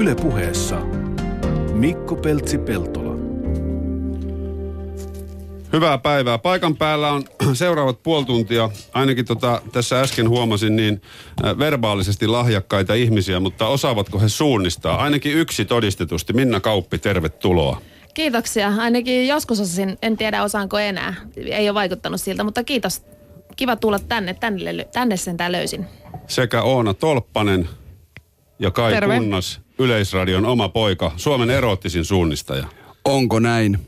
Yle puheessa Mikko Peltsi-Peltola. Hyvää päivää. Paikan päällä on seuraavat puoli tuntia. Ainakin tota, tässä äsken huomasin niin äh, verbaalisesti lahjakkaita ihmisiä, mutta osaavatko he suunnistaa? Ainakin yksi todistetusti. Minna Kauppi, tervetuloa. Kiitoksia. Ainakin joskus osasin, en tiedä osaanko enää. Ei ole vaikuttanut siltä, mutta kiitos. Kiva tulla tänne, tänne, tänne sentään löysin. Sekä Oona Tolppanen ja Kai Terve. Kunnas, Yleisradion oma poika, Suomen eroottisin suunnistaja. Onko näin?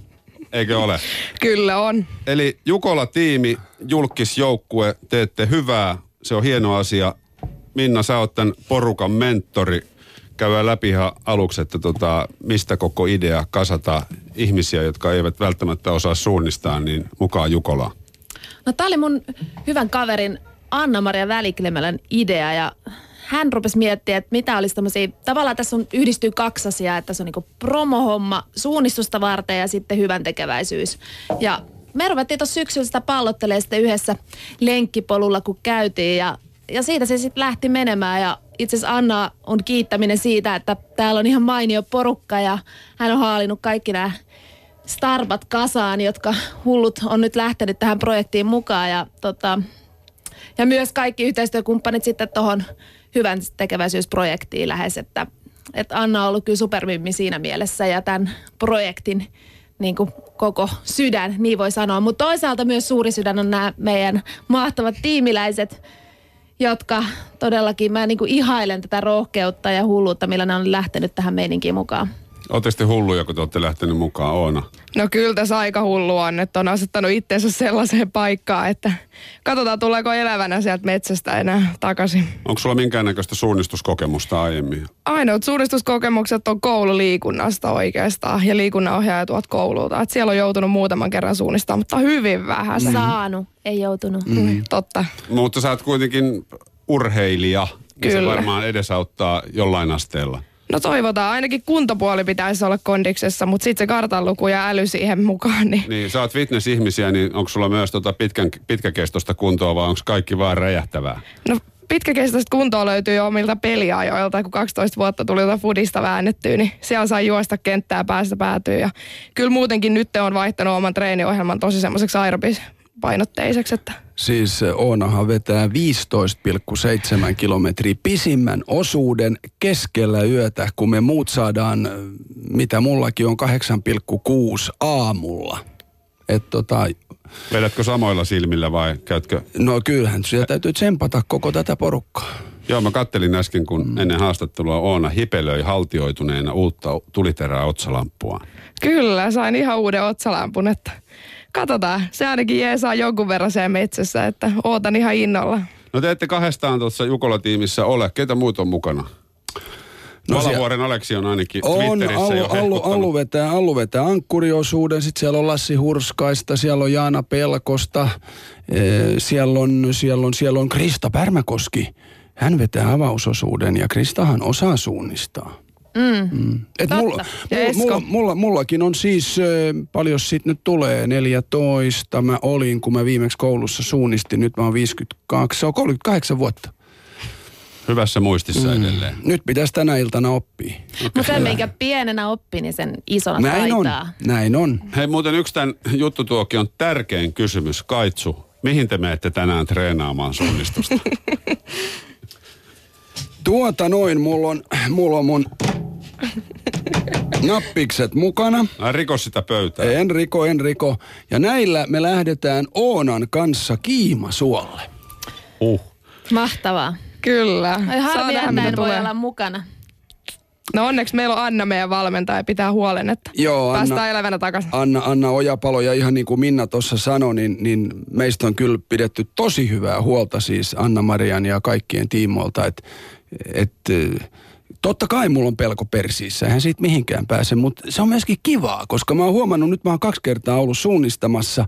Eikö ole? Kyllä on. Eli Jukola-tiimi, julkisjoukkue, teette hyvää. Se on hieno asia. Minna, sä oot tämän porukan mentori. Käydään läpi ihan aluksi, että tota, mistä koko idea kasata ihmisiä, jotka eivät välttämättä osaa suunnistaa, niin mukaan Jukolaan. No tää oli mun hyvän kaverin Anna-Maria Väliklemälän idea ja hän rupesi miettimään, että mitä olisi tämmöisiä, tavallaan tässä on, yhdistyy kaksi asiaa, että se on niinku promohomma suunnistusta varten ja sitten hyvän tekeväisyys. Ja me ruvettiin tuossa syksyllä sitä pallottelemaan sitten yhdessä lenkkipolulla, kun käytiin ja, ja siitä se sitten lähti menemään ja itse asiassa Anna on kiittäminen siitä, että täällä on ihan mainio porukka ja hän on haalinnut kaikki nämä starbat kasaan, jotka hullut on nyt lähtenyt tähän projektiin mukaan ja, tota, ja myös kaikki yhteistyökumppanit sitten tuohon hyvän tekeväisyysprojektiin lähes, että, että Anna on ollut kyllä supermimmi siinä mielessä ja tämän projektin niin kuin koko sydän, niin voi sanoa. Mutta toisaalta myös suuri sydän on nämä meidän mahtavat tiimiläiset, jotka todellakin, mä niin kuin ihailen tätä rohkeutta ja hulluutta, millä ne on lähtenyt tähän meininkiin mukaan. Olette sitten hulluja, kun te olette lähtenyt mukaan Oona. No kyllä tässä aika hullu on, että on asettanut itseensä sellaiseen paikkaan, että katsotaan tuleeko elävänä sieltä metsästä enää takaisin. Onko sulla minkäännäköistä suunnistuskokemusta aiemmin? Ainoat suunnistuskokemukset on koululiikunnasta oikeastaan ja liikunnanohjaaja tuot koululta. Et siellä on joutunut muutaman kerran suunnistaa, mutta hyvin vähän. Se. Saanut, ei joutunut. Mm. Totta. Mutta sä oot kuitenkin urheilija. Ja se Kyllä. varmaan edesauttaa jollain asteella. No toivotaan, ainakin kuntopuoli pitäisi olla kondiksessa, mutta sitten se kartanluku ja äly siihen mukaan. Niin. Niin, sä oot fitness-ihmisiä, niin onko sulla myös tota pitkän, pitkäkestoista kuntoa vai onko kaikki vaan räjähtävää? No pitkäkestoista kuntoa löytyy jo omilta peliajoilta, kun 12 vuotta tuli jotain fudista väännettyä, niin siellä sai juosta kenttää päästä päätyy. Ja kyllä muutenkin nyt on vaihtanut oman treeniohjelman tosi semmoiseksi aerobis painotteiseksi, että Siis eh, Oonahan vetää 15,7 kilometriä pisimmän osuuden keskellä yötä, kun me muut saadaan, eh, mitä mullakin on 8,6 aamulla. Et tota, Vedätkö samoilla silmillä vai käytkö? no kyllähän siellä täytyy tsempata koko tätä porukkaa. Joo, mä kattelin äsken, kun ennen haastattelua Oona hipelöi haltioituneena uutta tuliterää otsalampua. kyllä sain ihan uuden otsalampun, että katsotaan. Se ainakin jeesaa jonkun verran siellä metsässä, että ootan ihan innolla. No te ette kahdestaan tuossa Jukola-tiimissä ole. Ketä muut on mukana? No No siellä- Valavuoren Aleksi on ainakin On, Twitterissä Allu, hehkuttanut. Allu, vetää, Allu vetää ankkuriosuuden, sitten siellä on Lassi Hurskaista, siellä on Jaana Pelkosta, ee, siellä on, siellä on, siellä on Krista Pärmäkoski. Hän vetää avausosuuden ja Kristahan osaa suunnistaa. Mm. Et Totta. mulla, mulla, mulla, mulla, mullakin on siis, ö, paljon sit nyt tulee, 14 mä olin, kun mä viimeksi koulussa suunnistin, nyt mä oon 52, se on 38 vuotta. Hyvässä muistissa mm. edelleen. Nyt pitäisi tänä iltana oppia. Mutta sen, minkä pienenä oppi, niin sen isona Näin on, taitaa. näin on. Hei muuten yksi tämän juttutuokion tärkein kysymys. Kaitsu, mihin te menette tänään treenaamaan suunnistusta? Tuota noin, mulla on, mulla on mun nappikset mukana. Ai riko sitä pöytää. En riko, en riko. Ja näillä me lähdetään Oonan kanssa Kiimasuolle. Uh. Mahtavaa. Kyllä. Ai harmi, että en voi tulee. olla mukana. No onneksi meillä on Anna meidän valmentaja ja pitää huolen, että Joo, Anna- päästään elävänä takaisin. Anna, Anna Ojapalo ja ihan niin kuin Minna tuossa sanoi, niin, niin meistä on kyllä pidetty tosi hyvää huolta siis Anna-Marian ja kaikkien tiimoilta, että et, eh, totta kai mulla on pelko persiissä, eihän siitä mihinkään pääse, mutta se on myöskin kivaa, koska mä oon huomannut, nyt mä oon kaksi kertaa ollut suunnistamassa,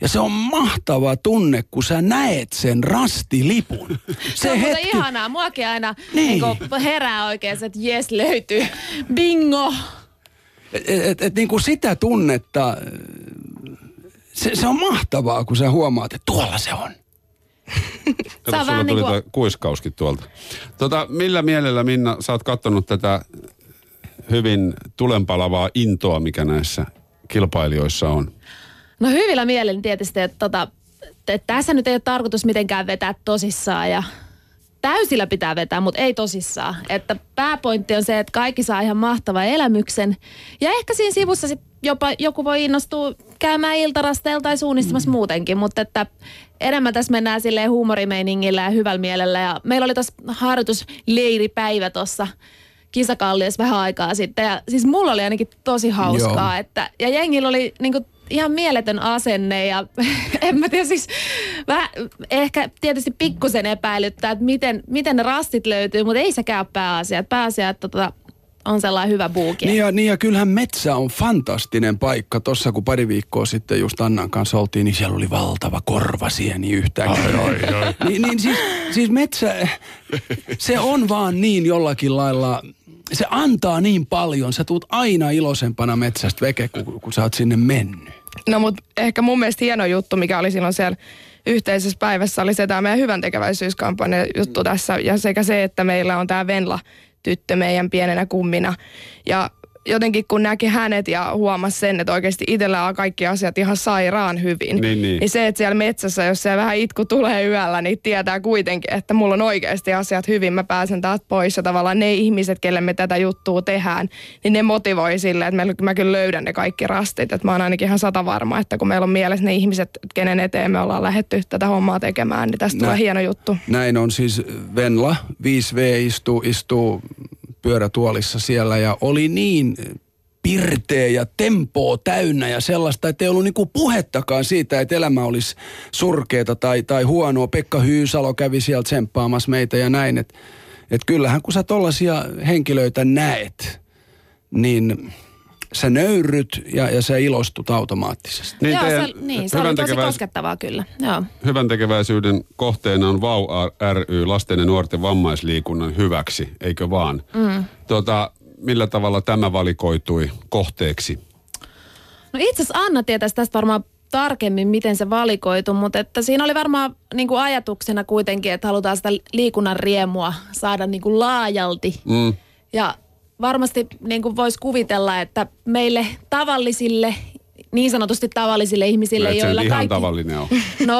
ja se on mahtava tunne, kun sä näet sen rastilipun. Se on muuten ihanaa. Muakin aina Niin. niin. herää oikein, se, että jes löytyy. Bingo! Et, et, et niin kuin sitä tunnetta, se, se on mahtavaa, kun sä huomaat, että tuolla se on. Kato, sulla tuli niinku- tuo kuiskauskin tuolta. Tota, millä mielellä, Minna, sä oot kattonut tätä hyvin tulenpalavaa intoa, mikä näissä kilpailijoissa on? No hyvillä mielin tietysti, että, tota, että tässä nyt ei ole tarkoitus mitenkään vetää tosissaan ja täysillä pitää vetää, mutta ei tosissaan. Että pääpointti on se, että kaikki saa ihan mahtavan elämyksen. Ja ehkä siinä sivussa sit jopa joku voi innostua käymään iltarasteella tai suunnistamassa mm. muutenkin, mutta että enemmän tässä mennään silleen huumorimeiningillä ja hyvällä mielellä. Ja meillä oli tuossa harjoitusleiripäivä tuossa kisakalliossa vähän aikaa sitten. Ja siis mulla oli ainakin tosi hauskaa. Että, ja jengillä oli niinku ihan mieletön asenne ja en mä tiedä siis vähän, ehkä tietysti pikkusen epäilyttää, että miten, miten ne rastit löytyy, mutta ei sekään ole pääasia. Pääasia, että tota, on sellainen hyvä buuki. Niin ja, niin ja kyllähän metsä on fantastinen paikka. Tuossa kun pari viikkoa sitten just Annan kanssa oltiin, niin siellä oli valtava korvasieni yhtäkkiä. Ai, ai, ai. niin, niin siis, siis metsä, se on vaan niin jollakin lailla se antaa niin paljon. Sä tuut aina iloisempana metsästä veke, kun, kun sä oot sinne mennyt. No mutta ehkä mun mielestä hieno juttu, mikä oli silloin siellä yhteisessä päivässä, oli se tämä meidän hyvän tekeväisyyskampanja juttu tässä. Ja sekä se, että meillä on tämä Venla tyttö meidän pienenä kummina. Ja jotenkin kun näki hänet ja huomasi sen, että oikeasti itsellä on kaikki asiat ihan sairaan hyvin. Niin, niin. niin se, että siellä metsässä, jos se vähän itku tulee yöllä, niin tietää kuitenkin, että mulla on oikeasti asiat hyvin. Mä pääsen taas pois ja tavallaan ne ihmiset, kelle me tätä juttua tehdään, niin ne motivoi sille, että mä kyllä löydän ne kaikki rastit. Että mä oon ainakin ihan sata varma, että kun meillä on mielessä ne ihmiset, kenen eteen me ollaan lähetty tätä hommaa tekemään, niin tästä Nä, tulee hieno juttu. Näin on siis Venla, 5V istuu, istuu pyörätuolissa siellä ja oli niin pirteä ja tempoa täynnä ja sellaista, että ei ollut niinku puhettakaan siitä, että elämä olisi surkeeta tai, tai huonoa. Pekka Hyysalo kävi sieltä tsemppaamassa meitä ja näin. Että et kyllähän kun sä tollaisia henkilöitä näet, niin sä nöyryt ja, ja sä ilostut automaattisesti. Niin, Joo, se, niin, se oli tosi koskettavaa kyllä. Joo. Hyvän tekeväisyyden kohteena on VAU ry, lasten ja nuorten vammaisliikunnan hyväksi, eikö vaan? Mm. Tota, millä tavalla tämä valikoitui kohteeksi? No itse asiassa Anna tietäisi tästä varmaan tarkemmin, miten se valikoitu, mutta että siinä oli varmaan niin kuin ajatuksena kuitenkin, että halutaan sitä liikunnan riemua saada niin kuin laajalti. Mm. Ja varmasti niin kuin voisi kuvitella, että meille tavallisille niin sanotusti tavallisille ihmisille, no, joilla ihan kaikki... tavallinen on. No,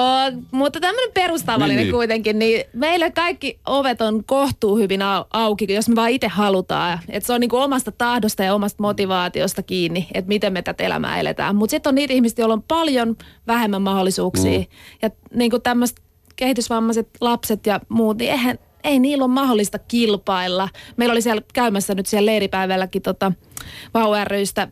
mutta tämmöinen perustavallinen niin, niin. kuitenkin, niin meille kaikki ovet on kohtuu hyvin auki, jos me vaan itse halutaan. Että se on niin kuin omasta tahdosta ja omasta motivaatiosta kiinni, että miten me tätä elämää eletään. Mutta sitten on niitä ihmisiä, joilla on paljon vähemmän mahdollisuuksia. Mm. Ja niin kuin tämmöiset kehitysvammaiset lapset ja muut, niin eihän, ei niillä ole mahdollista kilpailla. Meillä oli siellä käymässä nyt siellä leiripäivälläkin tota, Vau rystä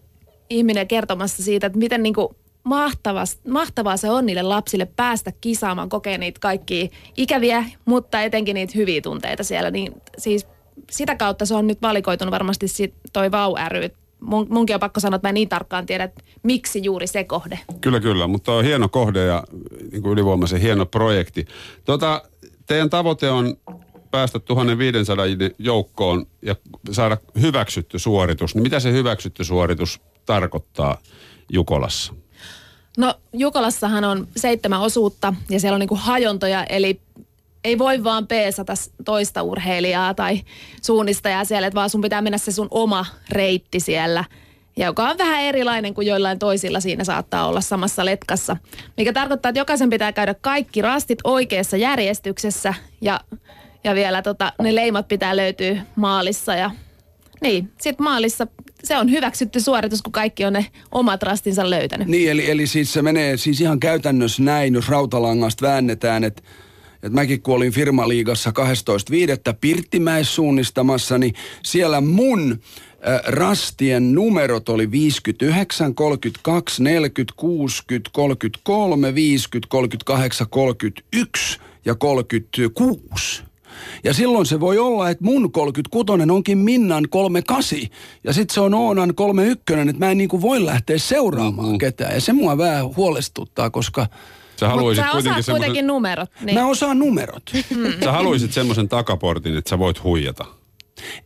ihminen kertomassa siitä, että miten niin kuin mahtavaa, mahtavaa se on niille lapsille päästä kisaamaan, kokea niitä kaikkia ikäviä, mutta etenkin niitä hyviä tunteita siellä. Niin siis sitä kautta se on nyt valikoitunut varmasti sit toi Vau ry. Mun, munkin on pakko sanoa, että mä en niin tarkkaan tiedä, että miksi juuri se kohde. Kyllä, kyllä, mutta on hieno kohde ja niin kuin ylivoimaisen hieno projekti. Tota, teidän tavoite on päästä 1500 joukkoon ja saada hyväksytty suoritus. Niin mitä se hyväksytty suoritus tarkoittaa Jukolassa? No Jukolassahan on seitsemän osuutta ja siellä on niinku hajontoja, eli ei voi vaan peesata toista urheilijaa tai suunnistajaa siellä, vaan sun pitää mennä se sun oma reitti siellä, joka on vähän erilainen kuin joillain toisilla siinä saattaa olla samassa letkassa. Mikä tarkoittaa, että jokaisen pitää käydä kaikki rastit oikeassa järjestyksessä ja, ja vielä tota, ne leimat pitää löytyä maalissa ja niin, sitten maalissa se on hyväksytty suoritus, kun kaikki on ne omat rastinsa löytänyt. Niin, eli, eli siis se menee siis ihan käytännössä näin, jos rautalangasta väännetään, että et mäkin kun olin firmaliigassa 12.5. Pirttimäessä suunnistamassa, niin siellä mun äh, rastien numerot oli 59, 32, 40, 60, 33, 50, 38, 31 ja 36. Ja silloin se voi olla, että mun 36 onkin Minnan 38 ja sitten se on Oonan 31, että mä en niinku voi lähteä seuraamaan mm-hmm. ketään. Ja se mua vähän huolestuttaa, koska... Sä, haluaisit sä kuitenkin, semmoisen... kuitenkin numerot. Niin. Mä osaan numerot. Mm. Sä haluaisit semmoisen takaportin, että sä voit huijata.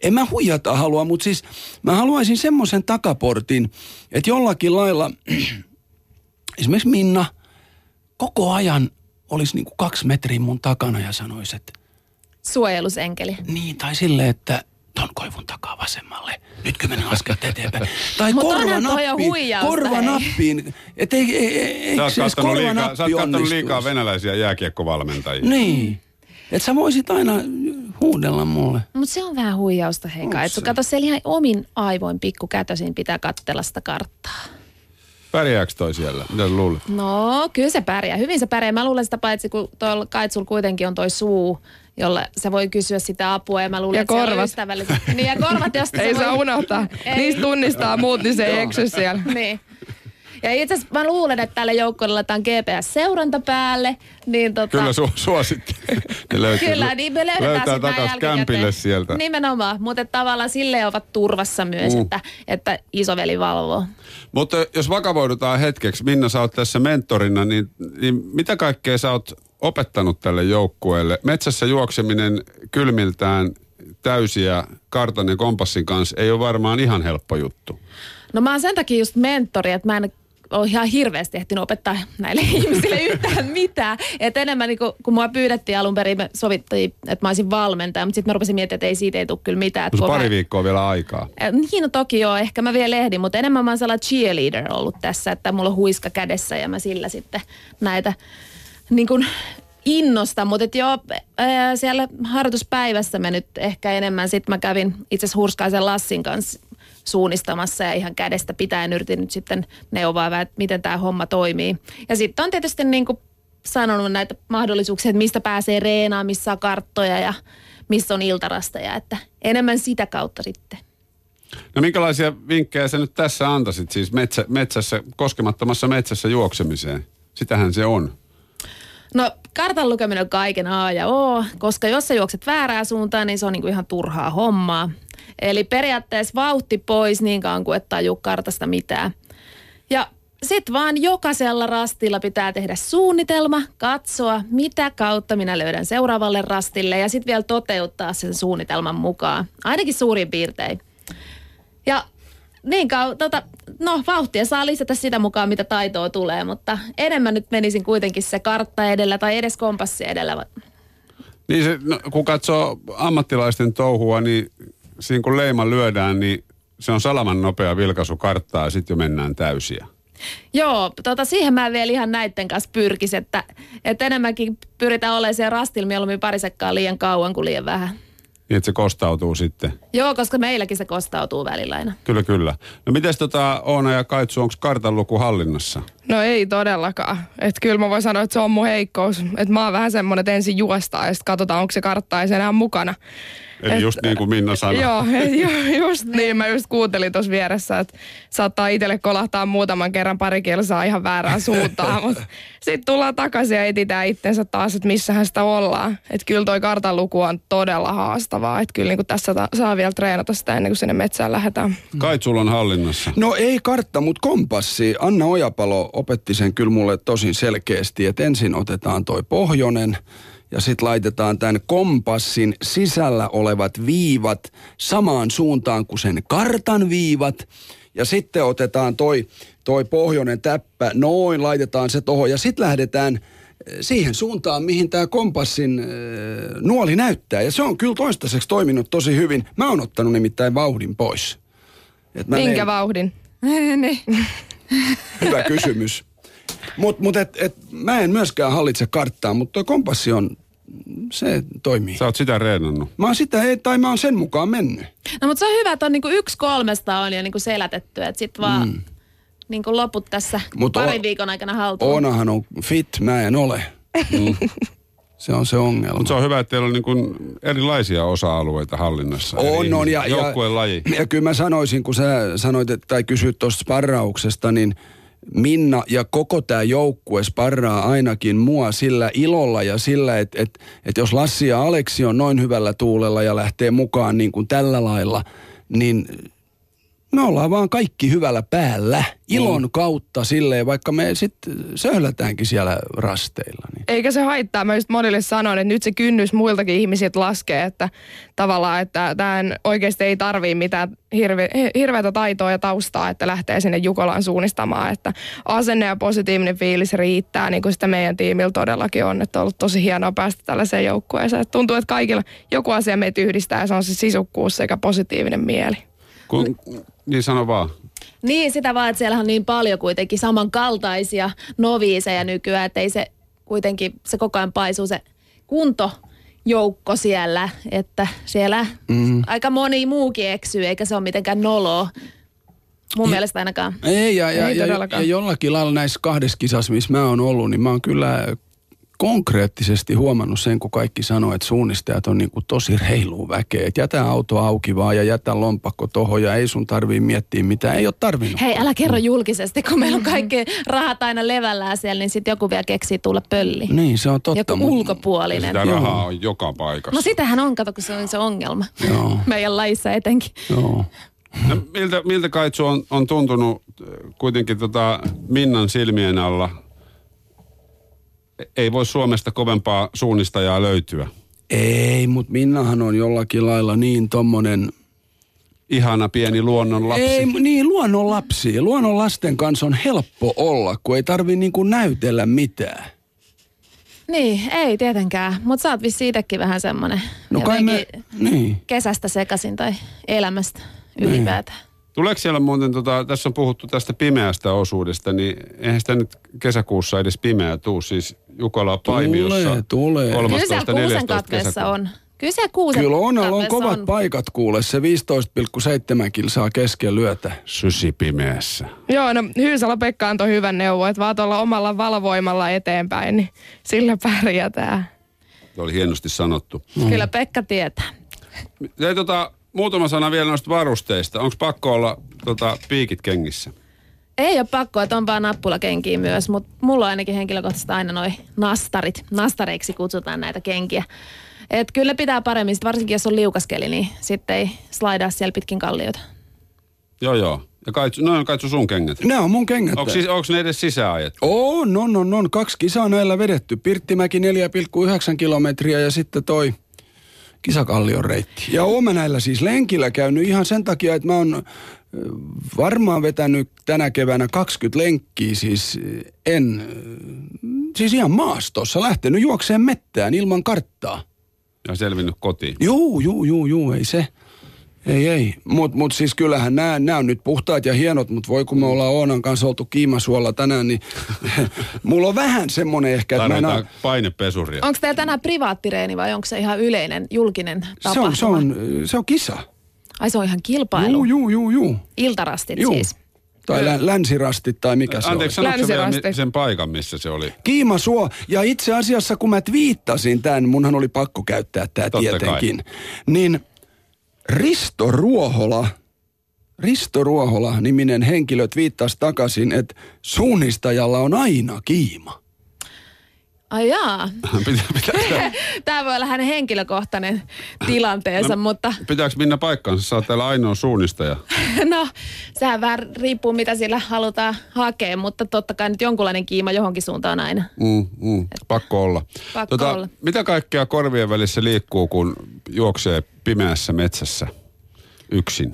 En mä huijata halua, mutta siis mä haluaisin semmoisen takaportin, että jollakin lailla, esimerkiksi Minna, koko ajan olisi niinku kaksi metriä mun takana ja sanoisi, että Suojelusenkeli. Niin, tai sille, että ton koivun takaa vasemmalle. nytkö mennään askelta eteenpäin. Tai Mut korvanappiin, korvanappiin. Et ei, ei, ei, Sä oot se edes kattonut liikaa, sä oot kattonut liikaa venäläisiä jääkiekkovalmentajia. Niin. Että sä voisit aina huudella mulle. Mutta se on vähän huijausta, Heika. Onks Et sun se? kato, siellä ihan omin aivoin pikkukätösin pitää katsella sitä karttaa. Pärjääkö toi siellä? Mitä sä luulet? No, kyllä se pärjää. Hyvin se pärjää. Mä luulen sitä paitsi, kun tuolla Kaitsul kuitenkin on toi suu, jolle se voi kysyä sitä apua. Ja mä luulen, Ja että korvat. ystävälliset. Niin, ja korvat, josta Ei se saa voi... unohtaa. Ei. Niistä tunnistaa muut, niin se ei eksy siellä. niin. Ja itse asiassa mä luulen, että tälle joukkueelle laitetaan GPS-seuranta päälle. Niin tota, Kyllä su- suosittelen. Löytyy, Kyllä, niin me löydetään löytää jälkikäteen. kämpille sieltä. Nimenomaan, mutta tavallaan sille ovat turvassa myös, Mm. että, että isoveli valvoo. Mutta jos vakavoidutaan hetkeksi, Minna, sä oot tässä mentorina, niin, niin mitä kaikkea sä oot opettanut tälle joukkueelle? Metsässä juokseminen kylmiltään täysiä kartan ja kompassin kanssa ei ole varmaan ihan helppo juttu. No mä oon sen takia just mentori, että mä en ole ihan hirveästi ehtinyt opettaa näille ihmisille yhtään mitään. Että enemmän niin kun, kun mua pyydettiin alun perin, me sovittiin, että mä olisin valmentaja, mutta sitten mä rupesin miettimään, että ei siitä ei tule kyllä mitään. kun pari mä- viikkoa vielä aikaa? Niin no toki joo, ehkä mä vielä ehdin, mutta enemmän mä oon sellainen cheerleader ollut tässä, että mulla on huiska kädessä ja mä sillä sitten näitä niin kuin innosta, mutta et joo, ää, siellä harjoituspäivässä me nyt ehkä enemmän, sitten mä kävin itse asiassa Hurskaisen Lassin kanssa suunnistamassa ja ihan kädestä pitäen yritin nyt sitten neuvoa, että miten tämä homma toimii. Ja sitten on tietysti niin kuin sanonut näitä mahdollisuuksia, että mistä pääsee reenaan, missä on karttoja ja missä on iltarasteja, että enemmän sitä kautta sitten. No minkälaisia vinkkejä sä nyt tässä antaisit siis metsä, metsässä, koskemattomassa metsässä juoksemiseen? Sitähän se on. No kartan lukeminen on kaiken A ja O, koska jos sä juokset väärään suuntaan, niin se on niinku ihan turhaa hommaa. Eli periaatteessa vauhti pois niin kauan kuin et taju kartasta mitään. Ja sitten vaan jokaisella rastilla pitää tehdä suunnitelma, katsoa mitä kautta minä löydän seuraavalle rastille ja sitten vielä toteuttaa sen suunnitelman mukaan. Ainakin suurin piirtein. Ja niin kau, tota, no vauhtia saa lisätä sitä mukaan, mitä taitoa tulee, mutta enemmän nyt menisin kuitenkin se kartta edellä tai edes kompassi edellä. Niin se, no, kun katsoo ammattilaisten touhua, niin siinä kun leima lyödään, niin se on salaman nopea vilkaisu karttaa ja sitten jo mennään täysiä. Joo, tota, siihen mä vielä ihan näitten kanssa pyrkis, että, että enemmänkin pyritään olemaan siellä rastilla mieluummin pari sekkaa liian kauan kuin liian vähän. Niin että se kostautuu sitten. Joo, koska meilläkin se kostautuu välillä aina. Kyllä, kyllä. No miten tota Oona ja Kaitsu, onko kartanluku hallinnassa? No ei todellakaan. Että kyllä mä voin sanoa, että se on mun heikkous. Että mä oon vähän semmonen, että ensin juostaan ja sitten katsotaan, onko se kartta edes enää mukana. Eli Et- just niin kuin Minna sanoi. Joo, ju- just niin. Mä just kuuntelin tuossa vieressä, että saattaa itselle kolahtaa muutaman kerran pari kilsaa ihan väärään suuntaan. Mutta sitten tullaan takaisin ja etsitään itsensä taas, että missähän sitä ollaan. Että kyllä toi kartanluku on todella haastavaa. Että kyllä niin tässä ta- saa vielä treenata sitä ennen kuin sinne metsään lähdetään. Kaitsulla on hallinnassa. No ei kartta, mutta kompassi. Anna Ojapalo opetti sen kyllä mulle tosi selkeästi, että ensin otetaan toi pohjonen ja sitten laitetaan tämän kompassin sisällä olevat viivat samaan suuntaan kuin sen kartan viivat. Ja sitten otetaan toi, toi pohjoinen täppä, noin laitetaan se tohon ja sitten lähdetään eh, siihen suuntaan, mihin tämä kompassin äh, nuoli näyttää. Ja se on kyllä toistaiseksi toiminut tosi hyvin. Mä oon ottanut nimittäin vauhdin pois. Et mä Minkä meen- vauhdin? niin. Hyvä kysymys. Mutta mut et, et, mä en myöskään hallitse karttaa, mutta tuo kompassi on, se toimii. Sä oot sitä reenannut. Mä oon sitä, ei, tai mä oon sen mukaan mennyt. No mutta se on hyvä, että on niinku yksi kolmesta on jo niinku selätetty, että sitten vaan mm. niinku loput tässä Mut parin o- viikon aikana haltuun. Oonahan on fit, mä en ole. Se on se ongelma. Mutta se on hyvä, että teillä on niin kuin erilaisia osa-alueita hallinnassa. On, on. Ja, Joukkueen laji. ja kyllä mä sanoisin, kun sä sanoit, että, tai kysyt tuosta sparrauksesta, niin Minna ja koko tämä joukkue sparraa ainakin mua sillä ilolla ja sillä, että, että, että jos Lassi ja Aleksi on noin hyvällä tuulella ja lähtee mukaan niin kuin tällä lailla, niin me ollaan vaan kaikki hyvällä päällä. Ilon kautta silleen, vaikka me sitten söhlätäänkin siellä rasteilla. Niin. Eikä se haittaa. Mä just monille sanon, että nyt se kynnys muiltakin ihmisiltä laskee, että tavallaan, että tämän oikeasti ei tarvii mitään hirve, hirveätä taitoa ja taustaa, että lähtee sinne Jukolaan suunnistamaan, että asenne ja positiivinen fiilis riittää, niin kuin sitä meidän tiimillä todellakin on, että on ollut tosi hienoa päästä tällaiseen joukkueeseen. Että tuntuu, että kaikilla joku asia meitä yhdistää ja se on se sisukkuus sekä positiivinen mieli. Kun, niin sano vaan. Niin, sitä vaan, että siellä on niin paljon kuitenkin samankaltaisia noviiseja nykyään, että ei se kuitenkin, se koko ajan paisuu se kuntojoukko siellä, että siellä mm. aika moni muukin eksyy, eikä se ole mitenkään noloa. Mun Ja- mielestä ainakaan. Ei, ja, ja, Ei ja, ja, todellakaan. jollakin lailla näissä kahdessa kisassa, missä mä oon ollut, niin mä oon kyllä konkreettisesti huomannut sen, kun kaikki sanoo, että suunnistajat on niin kuin tosi reilua väkeä. Että jätä auto auki vaan ja jätä lompakko tohon ja ei sun tarvii miettiä mitään. Ei ole tarvinnut. Hei, älä kerro julkisesti, kun meillä on kaikki rahat aina levällään siellä, niin sitten joku vielä keksii tulla pölli. Niin, se on totta. Joku ulkopuolinen. Sitä rahaa on joka paikassa. No sitähän on, kato, kun se on se ongelma. Joo. Meidän lajissa etenkin. Joo. No, miltä, miltä Kaitsu on, on tuntunut äh, kuitenkin tota Minnan silmien alla? Ei voi Suomesta kovempaa suunnistajaa löytyä. Ei, mutta Minnahan on jollakin lailla niin tommonen... Ihana pieni luonnon lapsi. Ei, niin, luonnon lapsi. Luonnon lasten kanssa on helppo olla, kun ei tarvi niinku näytellä mitään. Niin, ei tietenkään. Mutta sä oot vissi itsekin vähän semmonen No kai me, niin. kesästä sekaisin tai elämästä ylipäätään. Tuleeko siellä muuten, tota, tässä on puhuttu tästä pimeästä osuudesta, niin eihän sitä nyt kesäkuussa edes pimeä tuu. Siis Jukola Paimiossa. Tulee, tulee. Kyllä siellä 13. kuusen 14. katveessa kesäkuuta. on. Kyllä siellä kuusen Kyllä on, on kovat on. paikat kuule. Se 15,7 kilsaa kesken lyötä. Sysi pimeässä. Joo, no Hyysala Pekka antoi hyvän neuvon, että vaan tuolla omalla valvoimalla eteenpäin, niin sillä pärjätään. Se oli hienosti sanottu. Kyllä Pekka tietää. Ja tota, muutama sana vielä noista varusteista. Onko pakko olla tota, piikit kengissä? Ei ole pakko, että on vaan nappulakenkiä myös, mutta mulla on ainakin henkilökohtaisesti aina noi nastarit. Nastareiksi kutsutaan näitä kenkiä. Et kyllä pitää paremmin, sit varsinkin jos on liukaskeli, niin sitten ei slaidaa siellä pitkin kallioita. Joo, joo. Ja kaitsu, no on kaitsu sun kengät. Nämä on mun kengät. Onko, siis, onko ne edes sisääajettu? On, on, on, on. Kaksi kisaa näillä vedetty. Pirttimäki 4,9 kilometriä ja sitten toi kisakallion reitti. Ja oon mä näillä siis lenkillä käynyt ihan sen takia, että mä oon varmaan vetänyt tänä keväänä 20 lenkkiä, siis ö, en, ö, siis ihan maastossa, lähtenyt juokseen mettään ilman karttaa. Ja selvinnyt kotiin. Juu, juu, juu, juu, ei se. Ei, ei. Mutta mut siis kyllähän nämä on nyt puhtaat ja hienot, mutta voi kun me ollaan Oonan kanssa oltu kiimasuolla tänään, niin mulla on vähän semmoinen ehkä, että mä en Tarvitaan oo- painepesuria. Onko teillä tänään privaattireeni vai onko se ihan yleinen, julkinen tapahtuma? se on, se, on, se on kisa. Ai se on ihan kilpailu. Juu, juu, juu, juu. Iltarastit Juu. siis. Tai lä- länsirastit tai mikä se Anteeksi, oli. sanotko sä vielä sen paikan, missä se oli? Kiimasuo. Ja itse asiassa kun mä twiittasin tämän, munhan oli pakko käyttää tämä tietenkin. Niin Risto Ruohola, Risto Ruohola niminen henkilö twiittasi takaisin, että suunnistajalla on aina kiima. Ai jaa. Pitää, pitää, Tämä voi olla hänen henkilökohtainen tilanteensa, No. mutta pitääkö Minna paikkaansa? Sä oot täällä ainoa suunnistaja. no, sehän vähän riippuu mitä sillä halutaan hakea, mutta totta kai nyt jonkunlainen kiima johonkin suuntaan aina. Mm, mm, pakko olla. Pakko olla. Mitä kaikkea korvien välissä liikkuu, kun juoksee pimeässä metsässä yksin?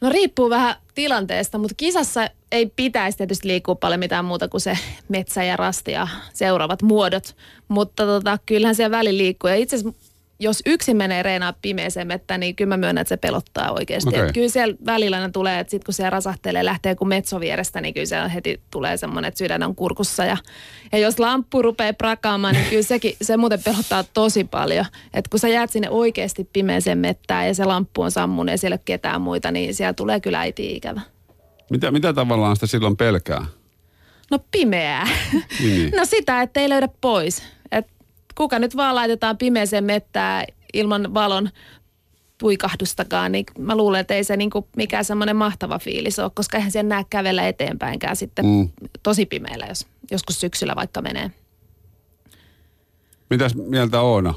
No riippuu vähän tilanteesta, mutta kisassa ei pitäisi tietysti liikkua paljon mitään muuta kuin se metsä ja rasti ja seuraavat muodot. Mutta tota, kyllähän siellä väli liikkuu. Ja itse asiassa jos yksin menee reenaa pimeeseen mettään, niin kyllä mä myönnän, että se pelottaa oikeasti. Okay. Kyllä siellä välillä aina tulee, että sit kun siellä rasahtelee lähtee kun metso vierestä, niin kyllä siellä heti tulee semmoinen, että sydän on kurkussa. Ja, ja jos lamppu rupeaa prakaamaan, niin kyllä sekin, se muuten pelottaa tosi paljon. Että kun sä jäät sinne oikeasti pimeeseen mettään ja se lamppu on sammunut ja siellä ei ole ketään muita, niin siellä tulee kyllä äiti ikävä. Mitä, mitä tavallaan sitä silloin pelkää? No pimeää. Niin. No sitä, että ei löydä pois. Et kuka nyt vaan laitetaan pimeeseen mettää ilman valon puikahdustakaan, niin mä luulen, että ei se niinku mikään semmoinen mahtava fiilis ole, koska eihän sen näe kävellä eteenpäinkään sitten mm. tosi pimeällä, jos joskus syksyllä vaikka menee. Mitäs mieltä Oona?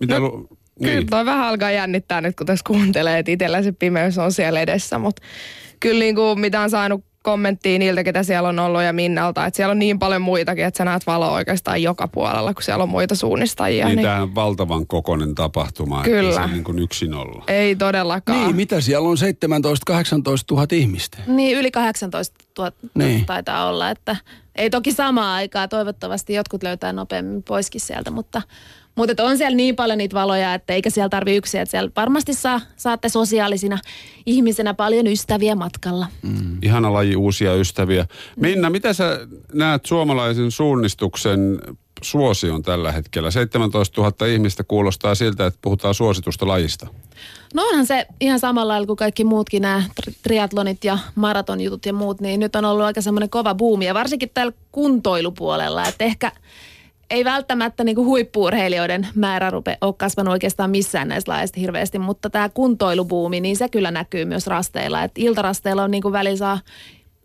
Mitä No, lu- Kyllä niin. toi vähän alkaa jännittää nyt, kun tässä kuuntelee, että itsellä se pimeys on siellä edessä. Mutta kyllä niin kuin, mitä on saanut kommenttia niiltä, ketä siellä on ollut ja Minnalta, että siellä on niin paljon muitakin, että sä näet valoa oikeastaan joka puolella, kun siellä on muita suunnistajia. Niin, Niin, tämähän on valtavan kokoinen tapahtuma. Kyllä. Että se niin kuin yksin olla. Ei todellakaan. Niin, mitä siellä on 17-18 000 ihmistä? Niin, yli 18 000 Niin. niin. taitaa olla, että ei toki samaa aikaa, toivottavasti jotkut löytää nopeammin poiskin sieltä, mutta, Mutta on siellä niin paljon niitä valoja, että eikä siellä tarvi yksin. Että siellä varmasti saa, saatte sosiaalisina ihmisenä paljon ystäviä matkalla. Mm. Ihana laji uusia ystäviä. Minna, mitä sä näet suomalaisen suunnistuksen suosion tällä hetkellä? 17 000 ihmistä kuulostaa siltä, että puhutaan suositusta lajista. No onhan se ihan samalla lailla kuin kaikki muutkin nämä triatlonit ja maratonjutut ja muut, niin nyt on ollut aika semmoinen kova buumi ja varsinkin täällä kuntoilupuolella, että ehkä ei välttämättä niin huippuurheilijoiden määrä rupe, ole kasvanut oikeastaan missään näistä laajasti hirveästi, mutta tämä kuntoilubuumi, niin se kyllä näkyy myös rasteilla. Et iltarasteilla on niin kuin välillä saa,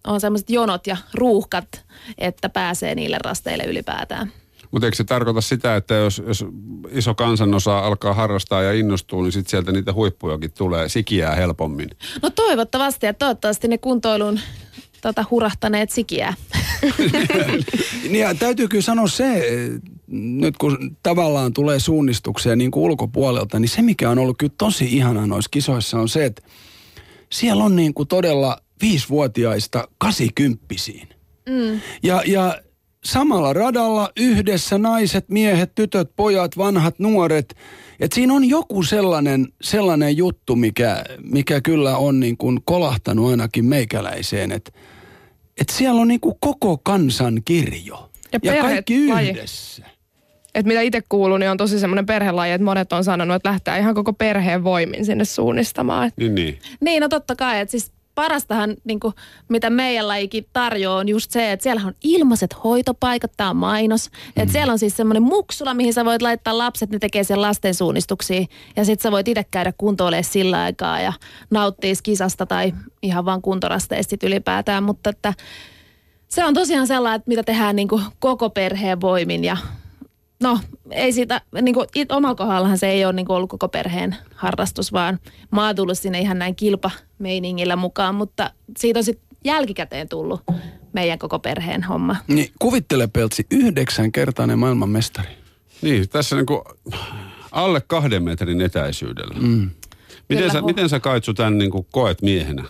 on semmoiset jonot ja ruuhkat, että pääsee niille rasteille ylipäätään. Mutta eikö se tarkoita sitä, että jos, jos iso kansanosa alkaa harrastaa ja innostuu, niin sitten sieltä niitä huippujakin tulee sikiää helpommin? No toivottavasti ja toivottavasti ne kuntoilun tota, hurahtaneet sikiää. niin ja täytyy kyllä sanoa se, nyt kun tavallaan tulee suunnistuksia niin kuin ulkopuolelta, niin se mikä on ollut kyllä tosi ihana noissa kisoissa on se, että siellä on niin kuin todella viisivuotiaista kasikymppisiin. Mm. Ja, ja samalla radalla yhdessä naiset, miehet, tytöt, pojat, vanhat, nuoret. Et siinä on joku sellainen, sellainen juttu, mikä, mikä kyllä on niin kuin kolahtanut ainakin meikäläiseen, että et siellä on niin kuin koko kansan kirjo. Ja, ja kaikki yhdessä. Et mitä itse kuuluu, niin on tosi semmoinen perhelaji, että monet on sanonut, että lähtee ihan koko perheen voimin sinne suunnistamaan. Niin, niin. Niin, no totta kai. Että siis parastahan, niin kuin, mitä meidän lajikin tarjoaa, on just se, että siellä on ilmaiset hoitopaikat, tämä on mainos. Mm. Että siellä on siis semmoinen muksula, mihin sä voit laittaa lapset, ne tekee sen lasten suunnistuksia. Ja sit sä voit itse käydä kuntoilemaan sillä aikaa ja nauttia kisasta tai ihan vaan kuntorasteista ylipäätään. Mutta että se on tosiaan sellainen, että mitä tehdään niin kuin koko perheen voimin ja no ei siitä, niin kuin it, omalla kohdallahan se ei ole niin kuin ollut koko perheen harrastus, vaan mä oon tullut sinne ihan näin kilpameiningillä mukaan, mutta siitä on sitten jälkikäteen tullut meidän koko perheen homma. Niin, kuvittele Peltsi, yhdeksänkertainen maailmanmestari. Niin, tässä niin kuin alle kahden metrin etäisyydellä. Mm. Miten, sä, miten sä Kaitsu tämän niin kuin koet miehenä?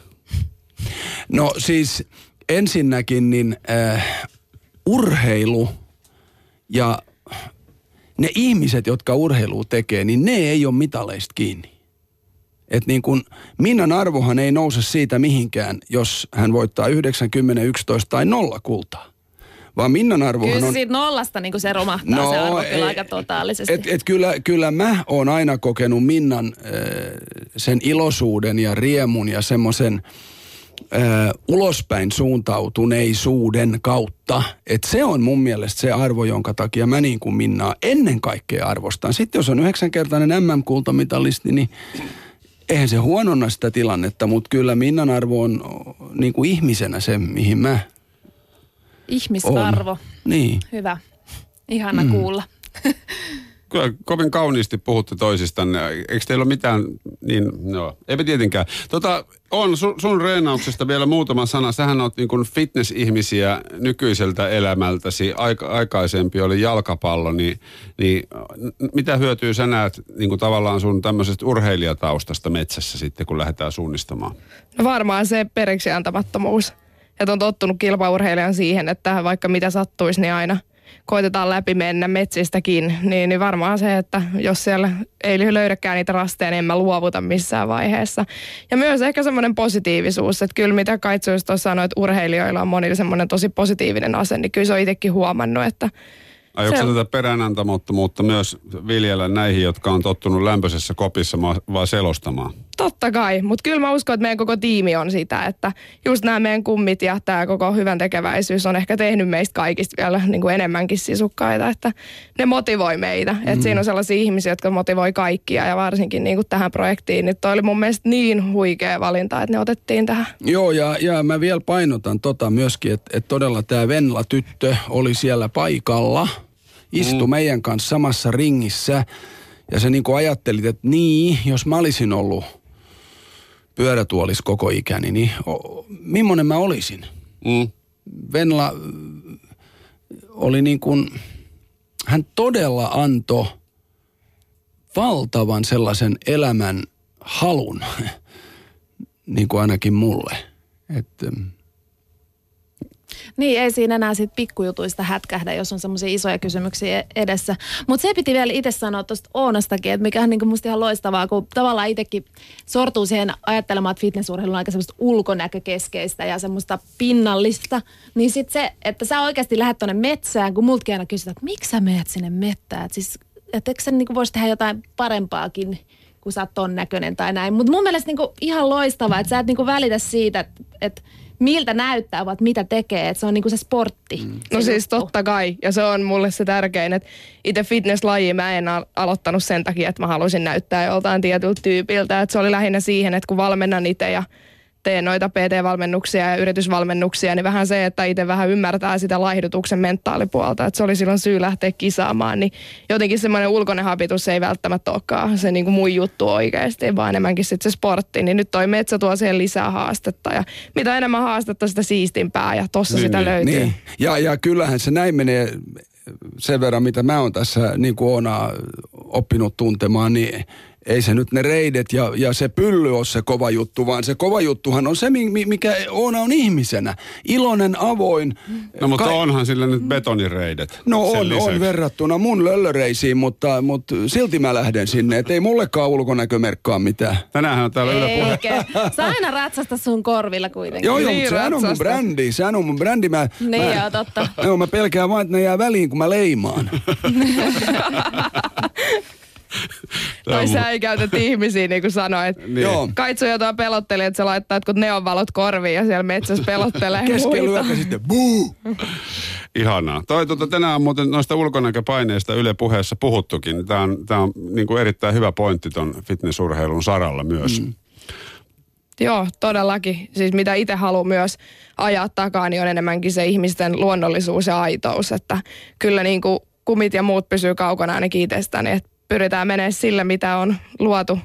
No siis ensinnäkin niin äh, urheilu ja ne ihmiset, jotka urheilu tekee, niin ne ei ole mitaleista kiinni. Et niin kun Minnan arvohan ei nouse siitä mihinkään, jos hän voittaa 90, 11 tai nolla kultaa. Vaan Minnan arvohan kyllä on... siitä nollasta niin se romahtaa no, se arvo ei, kyllä aika totaalisesti. Et, et kyllä, kyllä mä oon aina kokenut Minnan äh, sen ilosuuden ja riemun ja semmoisen ö, ulospäin suuntautuneisuuden kautta. Että se on mun mielestä se arvo, jonka takia mä niin kuin Minnaa ennen kaikkea arvostan. Sitten jos on yhdeksänkertainen MM-kultamitalisti, niin eihän se huononna sitä tilannetta, mutta kyllä Minnan arvo on niin kuin ihmisenä se, mihin mä Ihmisarvo. Niin. Hyvä. Ihana mm. kuulla. Kyllä kovin kauniisti puhutte toisistanne. Eikö teillä ole mitään, niin no, eipä tietenkään. Tota, on sun, sun reenauksesta vielä muutama sana. Sähän oot niin kuin fitness-ihmisiä nykyiseltä elämältäsi. Aika, aikaisempi oli jalkapallo, niin, niin mitä hyötyä sä näet niin kuin tavallaan sun tämmöisestä urheilijataustasta metsässä sitten, kun lähdetään suunnistamaan? No varmaan se periksi antamattomuus. Että on tottunut kilpaurheilijan siihen, että vaikka mitä sattuisi, niin aina – koitetaan läpi mennä metsistäkin, niin, niin varmaan se, että jos siellä ei löydäkään niitä rasteja, niin en mä luovuta missään vaiheessa. Ja myös ehkä semmoinen positiivisuus, että kyllä mitä Kaitsu just tuossa sanoi, että urheilijoilla on monilla semmoinen tosi positiivinen asenne, niin kyllä se on itsekin huomannut, että Aiotko se... tätä peräänantamottomuutta myös viljellä näihin, jotka on tottunut lämpöisessä kopissa vaan selostamaan? Totta kai, mutta kyllä mä uskon, että meidän koko tiimi on sitä, että just nämä meidän kummit ja tämä koko hyvän tekeväisyys on ehkä tehnyt meistä kaikista vielä niin kuin enemmänkin sisukkaita, että ne motivoi meitä. Mm. Että siinä on sellaisia ihmisiä, jotka motivoi kaikkia ja varsinkin niin kuin tähän projektiin, niin toi oli mun mielestä niin huikea valinta, että ne otettiin tähän. Joo ja, ja mä vielä painotan tota myöskin, että, että todella tämä Venla-tyttö oli siellä paikalla, istui mm. meidän kanssa samassa ringissä ja se niin ajattelit, että niin, jos mä olisin ollut pyörätuolis koko ikäni, niin o, millainen mä olisin? Mm. Venla oli niin kuin, hän todella antoi valtavan sellaisen elämän halun, niin kuin ainakin mulle. Että Niin, ei siinä enää sit pikkujutuista hätkähdä, jos on semmoisia isoja kysymyksiä edessä. Mutta se piti vielä itse sanoa tuosta Oonastakin, että mikä on niinku musta ihan loistavaa, kun tavallaan itsekin sortuu siihen ajattelemaan, että fitnessurheilu on aika semmoista ulkonäkökeskeistä ja semmoista pinnallista. Niin sitten se, että sä oikeasti lähdet tuonne metsään, kun multkin aina kysytään, että miksi sä meet sinne mettään? Et siis, että eikö sä niinku voisi tehdä jotain parempaakin kun sä oot ton näköinen tai näin. Mutta mun mielestä niinku ihan loistavaa, että sä et niinku välitä siitä, että et miltä näyttää, vaan mitä tekee. Että se on niinku se sportti. Mm. No siis totta kai, ja se on mulle se tärkein, että itse fitnesslaji mä en al- aloittanut sen takia, että mä haluaisin näyttää joltain tietyltä tyypiltä. Että se oli lähinnä siihen, että kun valmennan itse ja teen noita PT-valmennuksia ja yritysvalmennuksia, niin vähän se, että itse vähän ymmärtää sitä laihdutuksen mentaalipuolta, että se oli silloin syy lähteä kisaamaan, niin jotenkin semmoinen ulkoinen habitus ei välttämättä olekaan se niin kuin mun juttu oikeasti, vaan enemmänkin sitten se sportti, niin nyt toi metsä tuo siihen lisää haastetta ja mitä enemmän haastetta, sitä siistimpää ja tossa Niin, sitä niin. löytyy. Niin. Ja, ja kyllähän se näin menee sen verran, mitä mä oon tässä niin kuin Oona oppinut tuntemaan, niin ei se nyt ne reidet ja, ja se pylly ole se kova juttu, vaan se kova juttuhan on se, mi- mi- mikä Oona on ihmisenä. Iloinen, avoin. No mutta Ka- onhan sillä nyt betonireidet. No on, lisäksi. on verrattuna mun löllöreisiin, mutta, mutta silti mä lähden sinne, että ei mullekaan ulkonäkömerkkaa mitään. Tänäänhän on täällä Yle Puhe. Eikä. Sä aina ratsasta sun korvilla kuitenkin. Joo, joo, Niin, mutta sehän on mun brändi, sehän on mun brändi. Mä, Niin mä, joo, totta. Joo, mä pelkään vaan, että ne jää väliin, kun mä leimaan. Tai on sä ei käytä ihmisiä, niin kuin sanoit. Niin. Joo. Kaitsu jotain pelotteli, että sä laittaa jotkut neonvalot korviin ja siellä metsässä pelottelee Keskellä sitten buu! Ihanaa. Toi, tota, tänään on muuten noista ulkonäköpaineista Yle puheessa puhuttukin. Tämä on, tää on niin kuin erittäin hyvä pointti ton fitnessurheilun saralla myös. Mm. Joo, todellakin. Siis mitä itse haluan myös ajaa takaa, niin on enemmänkin se ihmisten luonnollisuus ja aitous. Että kyllä niin kuin kumit ja muut pysyy kaukana ainakin itsestäni. Että pyritään menemään sillä, mitä on luotu,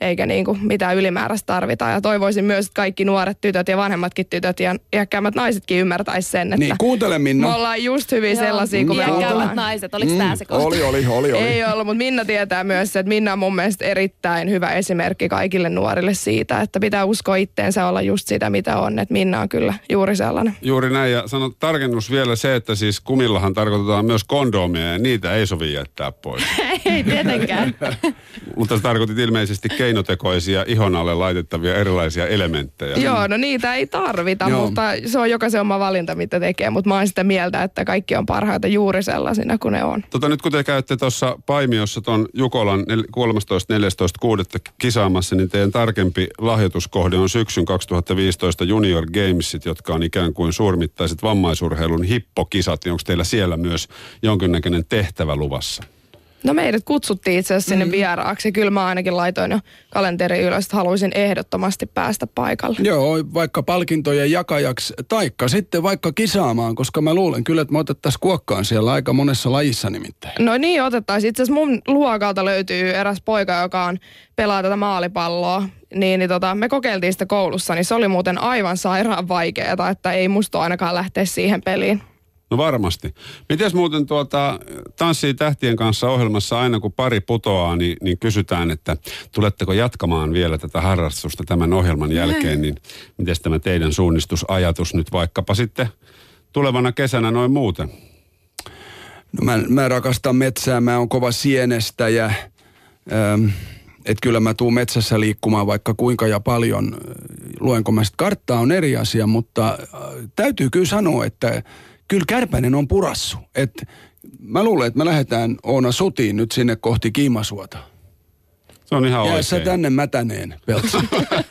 eikä niin kuin mitään ylimääräistä tarvita. Ja toivoisin myös, että kaikki nuoret tytöt ja vanhemmatkin tytöt ja iäkkäämmät naisetkin ymmärtäisi sen, että Niin, kuuntele Minna. me ollaan just hyvin Joo. sellaisia kuin me Iäkkäämmät ollaan. naiset, oliko tää se kohta? oli, oli, oli, oli. Ei ollut, mutta Minna tietää myös, että Minna on mun mielestä erittäin hyvä esimerkki kaikille nuorille siitä, että pitää uskoa itteensä olla just sitä, mitä on. Että Minna on kyllä juuri sellainen. Juuri näin. Ja sano tarkennus vielä se, että siis kumillahan tarkoitetaan myös kondomia ja niitä ei sovi jättää pois. Ei tietenkään. Mutta sä tarkoitit ilmeisesti keinotekoisia ihon alle laitettavia erilaisia elementtejä. Joo, no niitä ei tarvita, Joo. mutta se on jokaisen oma valinta, mitä tekee. Mutta mä oon sitä mieltä, että kaikki on parhaita juuri sellaisina kuin ne on. Tota, nyt kun te käytte tuossa Paimiossa tuon Jukolan nel- 13.14.6. kisaamassa, niin teidän tarkempi lahjoituskohde on syksyn 2015 Junior Gamesit, jotka on ikään kuin suurmittaiset vammaisurheilun hippokisat. Niin onko teillä siellä myös jonkinnäköinen tehtävä luvassa? No meidät kutsuttiin itse asiassa sinne mm. vieraaksi. Kyllä mä ainakin laitoin jo kalenteri ylös, että haluaisin ehdottomasti päästä paikalle. Joo, vaikka palkintojen jakajaksi, taikka sitten vaikka kisaamaan, koska mä luulen kyllä, että me otettaisiin kuokkaan siellä aika monessa lajissa nimittäin. No niin, otettaisiin. Itse asiassa mun luokalta löytyy eräs poika, joka on pelaa tätä maalipalloa. Niin, niin tota, me kokeiltiin sitä koulussa, niin se oli muuten aivan sairaan vaikeaa, että ei musta ainakaan lähteä siihen peliin. No varmasti. Mites muuten tuota, Tanssii tähtien kanssa ohjelmassa aina kun pari putoaa, niin, niin kysytään, että tuletteko jatkamaan vielä tätä harrastusta tämän ohjelman jälkeen, niin miten tämä teidän suunnistusajatus nyt vaikkapa sitten tulevana kesänä noin muuten? No mä, mä rakastan metsää, mä oon kova sienestäjä. Ähm, että kyllä mä tuun metsässä liikkumaan vaikka kuinka ja paljon. Luenko mä sit karttaa on eri asia, mutta äh, täytyy kyllä sanoa, että kyllä Kärpänen on purassu. Et mä luulen, että me lähdetään Oona Sutiin nyt sinne kohti Kiimasuota. Se on ihan Jää sä oikein. tänne mätäneen, Peltsi.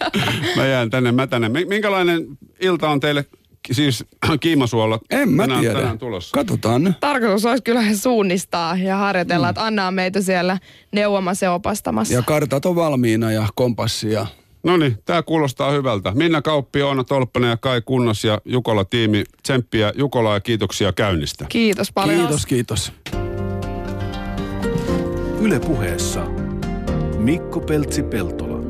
Mä jään tänne mätäneen. Mi- Minkälainen ilta on teille siis Kiimasuolla En mä tänään, tiedä. tänään tulossa? Katsotaan. Tarkoitus olisi kyllä suunnistaa ja harjoitella, mm. että Anna on meitä siellä neuvomassa ja opastamassa. Ja kartat on valmiina ja kompassi ja No niin, tämä kuulostaa hyvältä. Minna Kauppi, Oona Tolppanen ja Kai Kunnas ja Jukola tiimi. Tsemppiä Jukola ja kiitoksia käynnistä. Kiitos paljon. kiitos, kiitos. Yle puheessa Mikko Peltsi-Peltola.